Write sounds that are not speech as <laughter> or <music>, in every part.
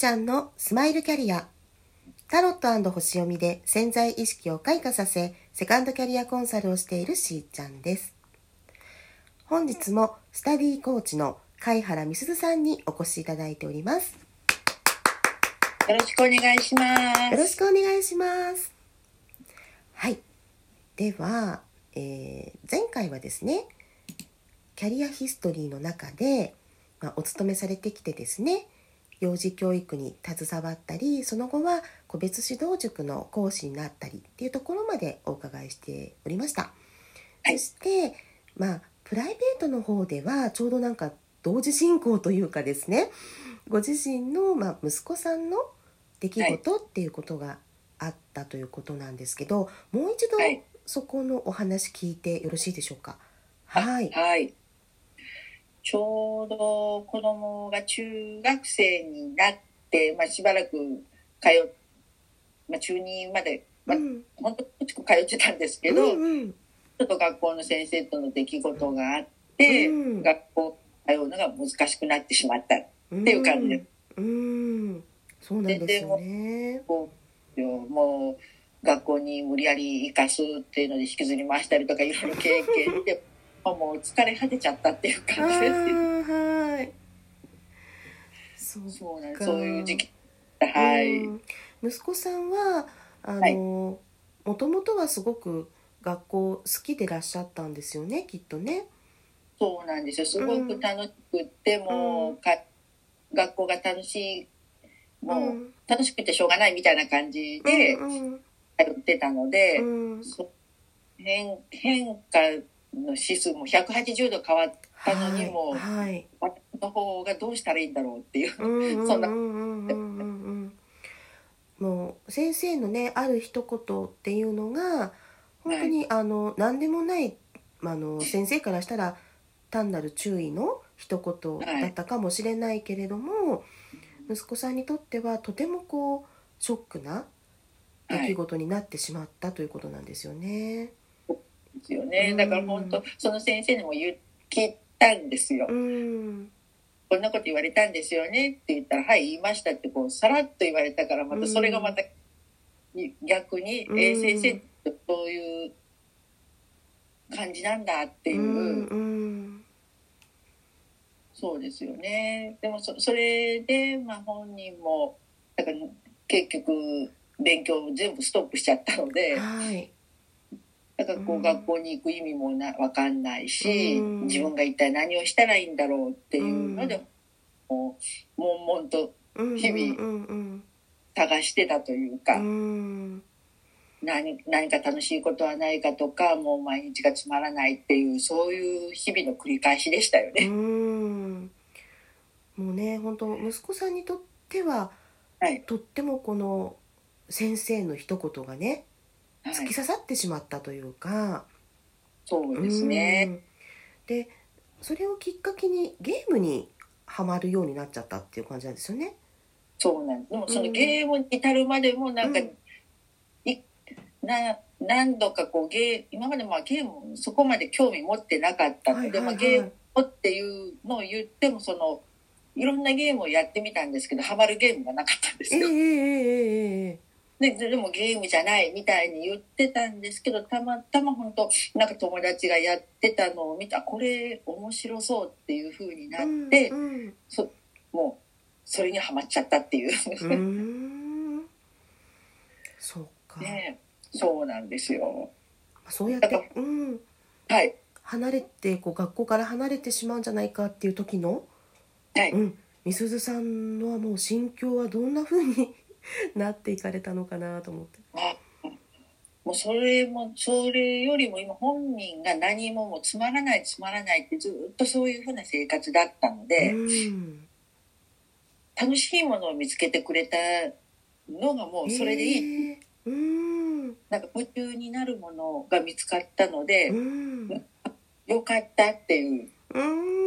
ちゃんのスマイルキャリア。タロット星読みで潜在意識を開花させセカンドキャリアコンサルをしているしーちゃんです。本日もスタディーコーチの貝原美鈴さんにお越しいただいております。よろしくお願いします。よろしくお願いします。はい。では、えー、前回はですねキャリアヒストリーの中で、まあ、お勤めされてきてですね幼児教育に携わったりその後は個別指導塾の講師になったりっていうところまでお伺いしておりました。はい、そしてまあプライベートの方ではちょうどなんか同時進行というかですねご自身の、まあ、息子さんの出来事っていうことがあったということなんですけど、はい、もう一度そこのお話聞いてよろしいでしょうか？はい、はいちょうど子供が中学生になって、まあ、しばらく通っ、まあ、中2まで、まあ、うん、本当に通ってたんですけど、うんうん、ちょっと学校の先生との出来事があって、うん、学校通うのが難しくなってしまったっていう感じ。です。うん、うん、そうなんですよね。もう学校に無理やり行かすっていうので引きずり回したりとかいろいろ経験してもう疲れ果てちゃったっていう感じです。はい。そうそうなんそういう時期。はい、息子さんはあの、もともとはすごく学校好きでいらっしゃったんですよねきっとね。そうなんですよ。すごく楽しくて、うん、もうか学校が楽しいもう、楽しくてしょうがないみたいな感じで通ってたので、うん、変変化の指数も180度変わったのにも、はい、私の方がどうしたらいいんだろうっていう、そんな。もう先生のねある一言っていうのが本当に、はい、あの何でもないあの先生からしたら単なる注意の一言だったかもしれないけれども、はい、息子さんにとってはとてもこうショックな出来事になってしまったということなんですよね。ですよね。だから本当、その先生にも言ったんですよ。こんなこと言われたんですよねって言ったら、はい、言いましたってこう、さらっと言われたから、またそれがまた逆に、えー、先生ってそういう感じなんだっていう。そうですよね。でもそそれで、まあ本人も、だから結局勉強全部ストップしちゃったので、はいだからこう学校に行く意味もな分かんないし、自分が一体何をしたらいいんだろうっていうので、もう悶々と日々探してたというか、何何か楽しいことはないかとかもう毎日がつまらないっていうそういう日々の繰り返しでしたよね。うん。もうね本当息子さんにとっては、はい、とってもこの先生の一言がね突き刺さってしまったというか、はい、そうですね。でそれをきっかけにゲームにはまるようになっちゃったっていう感じなんですよね。そうなんでもそのゲームに至るまでもなんか、うん、いな何度かこうゲー今までまあゲームそこまで興味持ってなかったので、はいはいはい、まあ、ゲームっていうのを言ってもそのいろんなゲームをやってみたんですけどハマるゲームがなかったんですよ。えーえーえーででもゲームじゃないみたいに言ってたんですけどたまたま本当なんか友達がやってたのを見たこれ面白そうっていう風になって、うんうん、そもうそれにはまっちゃったっていう。うそうか、ね、そうなんですよ。そうやって、うん、はい、離れてこう学校から離れてしまうんじゃないかっていう時の、はい。うん、みすずさんのもう心境はどんな風に <laughs> なっていかれたのかなと思って。もうそれもそれよりも今本人が何ももうつまらないつまらないってずっとそういうふうな生活だったので、楽しいものを見つけてくれたのがもうそれでいい、えー、うんなんか夢中になるものが見つかったので、よかったっていう。う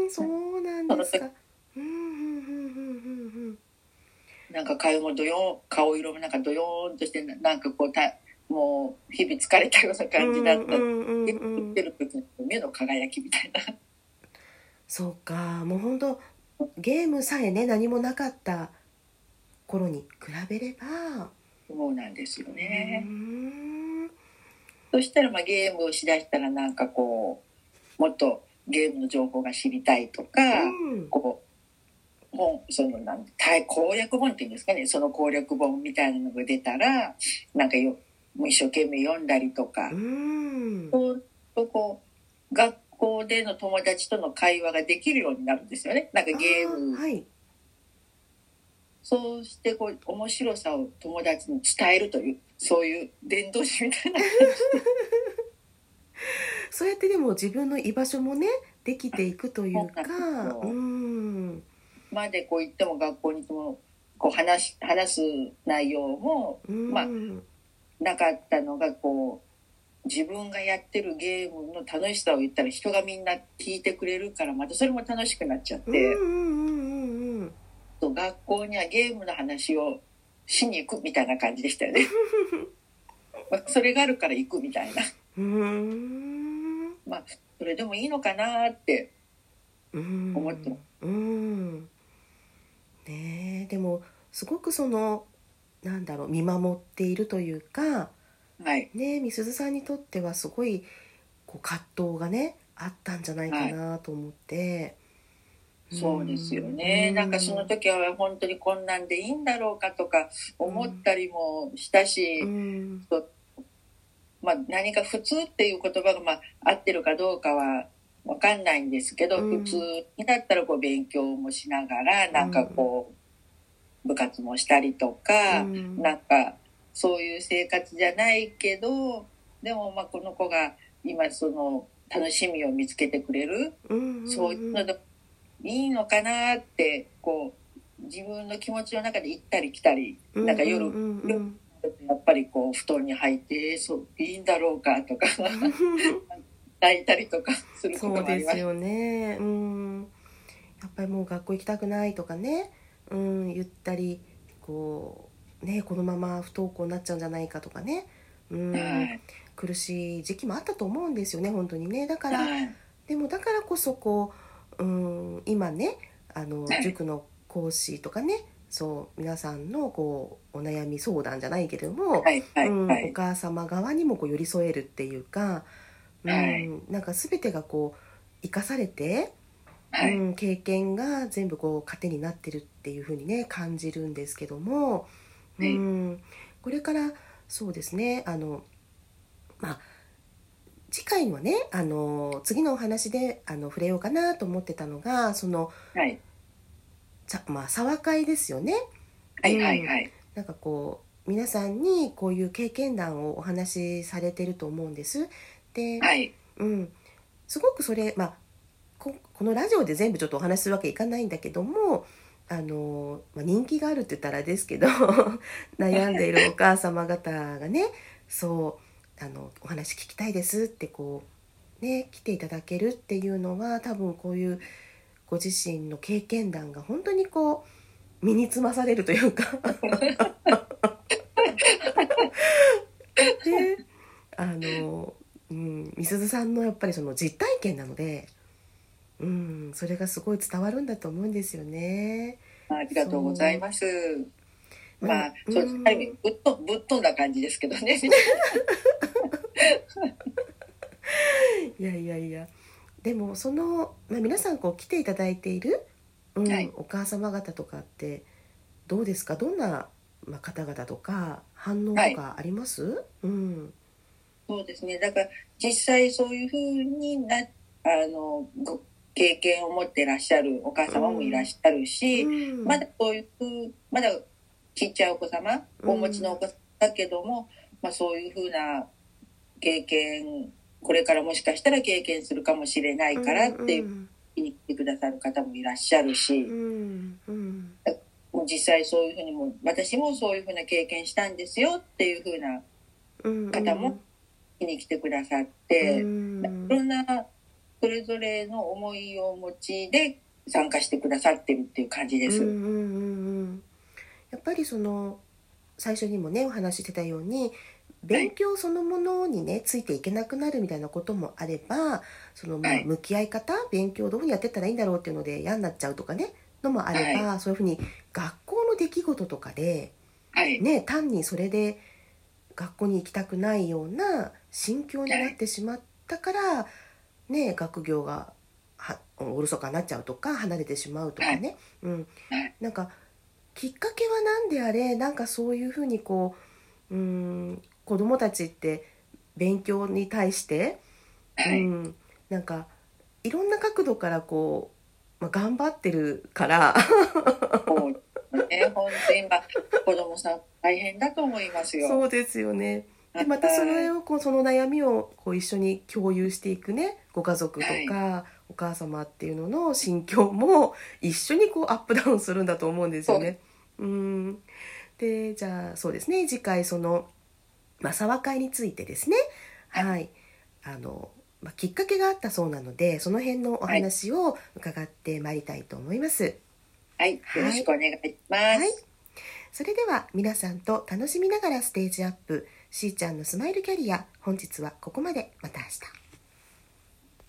んそうなんですか。なんか顔もどよ顔色もなんかどよーんとしてなんかこうたもう日々疲れたような感じだった、うんうん、てる時の目の輝きみたいなそうかもう本当ゲームさえね何もなかった頃に比べれば。そうなん。ですよね。そしたらまあゲームをしだしたらなんかこうもっとゲームの情報が知りたいとか、うん、こう本そのなん攻略本っていうんですかね。その攻略本みたいなのが出たらなんかよもう一生懸命読んだりとか、うん、そうこう学校での友達との会話ができるようになるんですよね。なんかゲーム。はい。そうしてこう面白さを友達に伝えるというそういう伝道師みたいな。<laughs> そうやってでも自分の居場所もねできていくというか。うんまでこう言っても学校に行ってもこう話話す内容も、まあなかったのがこう自分がやってるゲームの楽しさを言ったら人がみんな聞いてくれるからまたそれも楽しくなっちゃって。と学校にはゲームの話をしに行くみたいな感じでしたよね。<laughs> まあ、それがあるから行くみたいな。まあそれでもいいのかなって思ってます。うんね。でもすごくそのなんだろう見守っているというか、はい、ねみすずさんにとってはすごいこう葛藤がねあったんじゃないかなと思って。そうですよね、なんかその時は本当にこんなんでいいんだろうかとか思ったりもしたし、まあ、何か普通っていう言葉がまあ合ってるかどうかは分かんないんですけど、普通にだったらこう勉強もしながらなんかこう部活もしたりとか、なんかそういう生活じゃないけどでもまあこの子が今その楽しみを見つけてくれる、そういうのでいいのかなってこう自分の気持ちの中で行ったり来たりなんか夜、やっぱりこう布団に入ってそういいんだろうかとか <laughs> 泣いたりとかすることもあります。よね。うん。やっぱりもう学校行きたくないとかね、うん、言ったりこうねこのまま不登校になっちゃうんじゃないかとかね、うん、はい、苦しい時期もあったと思うんですよね本当にね。だから、はい、でもだからこそこううん今ねあの塾の講師とかねそう皆さんのこうお悩み相談じゃないけれども、はいはい。うん、お母様側にもこう寄り添えるっていうか、うん、なんか全てがこう生かされて、はい、うん、経験が全部こう糧になってるっていうふうにね感じるんですけども、うん、これからそうですねあのまあ次回はねあの次のお話であの触れようかなと思ってたのがその、はい。まあ、沢会ですよね。はいはいはい。なんかこう皆さんにこういう経験談をお話しされてると思うんです。で、はい、うん、すごくそれ、まあ、ここのラジオで全部ちょっとお話しするわけいかないんだけどもあの、まあ、人気があるって言ったらですけど <laughs> 悩んでいるお母様方がねそうあのお話聞きたいですってこうね来ていただけるっていうのは多分こういうご自身の経験談が本当にこう身につまされるというか。<laughs> であの、うん、みすずさんのやっぱりその実体験なので、うん、それがすごい伝わるんだと思うんですよね。ありがとうございます。まあ、そう、ある意味ぶっとぶっ飛んだ感じですけどね。いやいやいやでもその、まあ、皆さんこう来ていただいている、うんはい、お母様方とかってどうですかどんな、まあ、方々とか反応とかあります、はい、うん、そうですね。だから実際そういうふうになあのご経験を持ってらっしゃるお母様もいらっしゃるし、うん、まだそういうまだちっちゃいお子様お持ちのお子様だけども、まあ、そういうふうな経験これからもしかしたら経験するかもしれないからっていうに来てくださる方もいらっしゃるし、うんうん、実際そういうふうにも私もそういうふうな経験したんですよっていうふうな方も見に来てくださって、うん、いろんなそれぞれの思いをお持ちで参加してくださってるっていう感じです。うんうんうん、やっぱりその最初にもねお話ししてたように勉強そのものにねついていけなくなるみたいなこともあればそのまあ向き合い方勉強どういうふうにやってったらいいんだろうっていうので嫌になっちゃうとかねのもあれば、はい、そういうふうに学校の出来事とかで、はい、ね、単にそれで学校に行きたくないような心境になってしまったから、ね、学業がはおろそかになっちゃうとか離れてしまうとかね、うん、なんかきっかけは何であれなんかそういうふうにこううん子どもたちって勉強に対して、うん、なんかいろんな角度からこう、まあ、頑張ってるから。そうね、本当今子供さん大変だと思いますよ。そうですよね。でまたそれをこうその悩みをこう一緒に共有していくねご家族とか、はい、お母様っていうのの心境も一緒にこうアップダウンするんだと思うんですよね。うん。でじゃあそうですね。次回その、まあ、沢会についてですね。はい、あの、まあ、きっかけがあったそうなのでその辺のお話を伺ってまいりたいと思います。はい、はいよろしくお願いします。はい、それでは皆さんと楽しみながらステージアップしーちゃんのスマイルキャリア本日はここまでまた明日。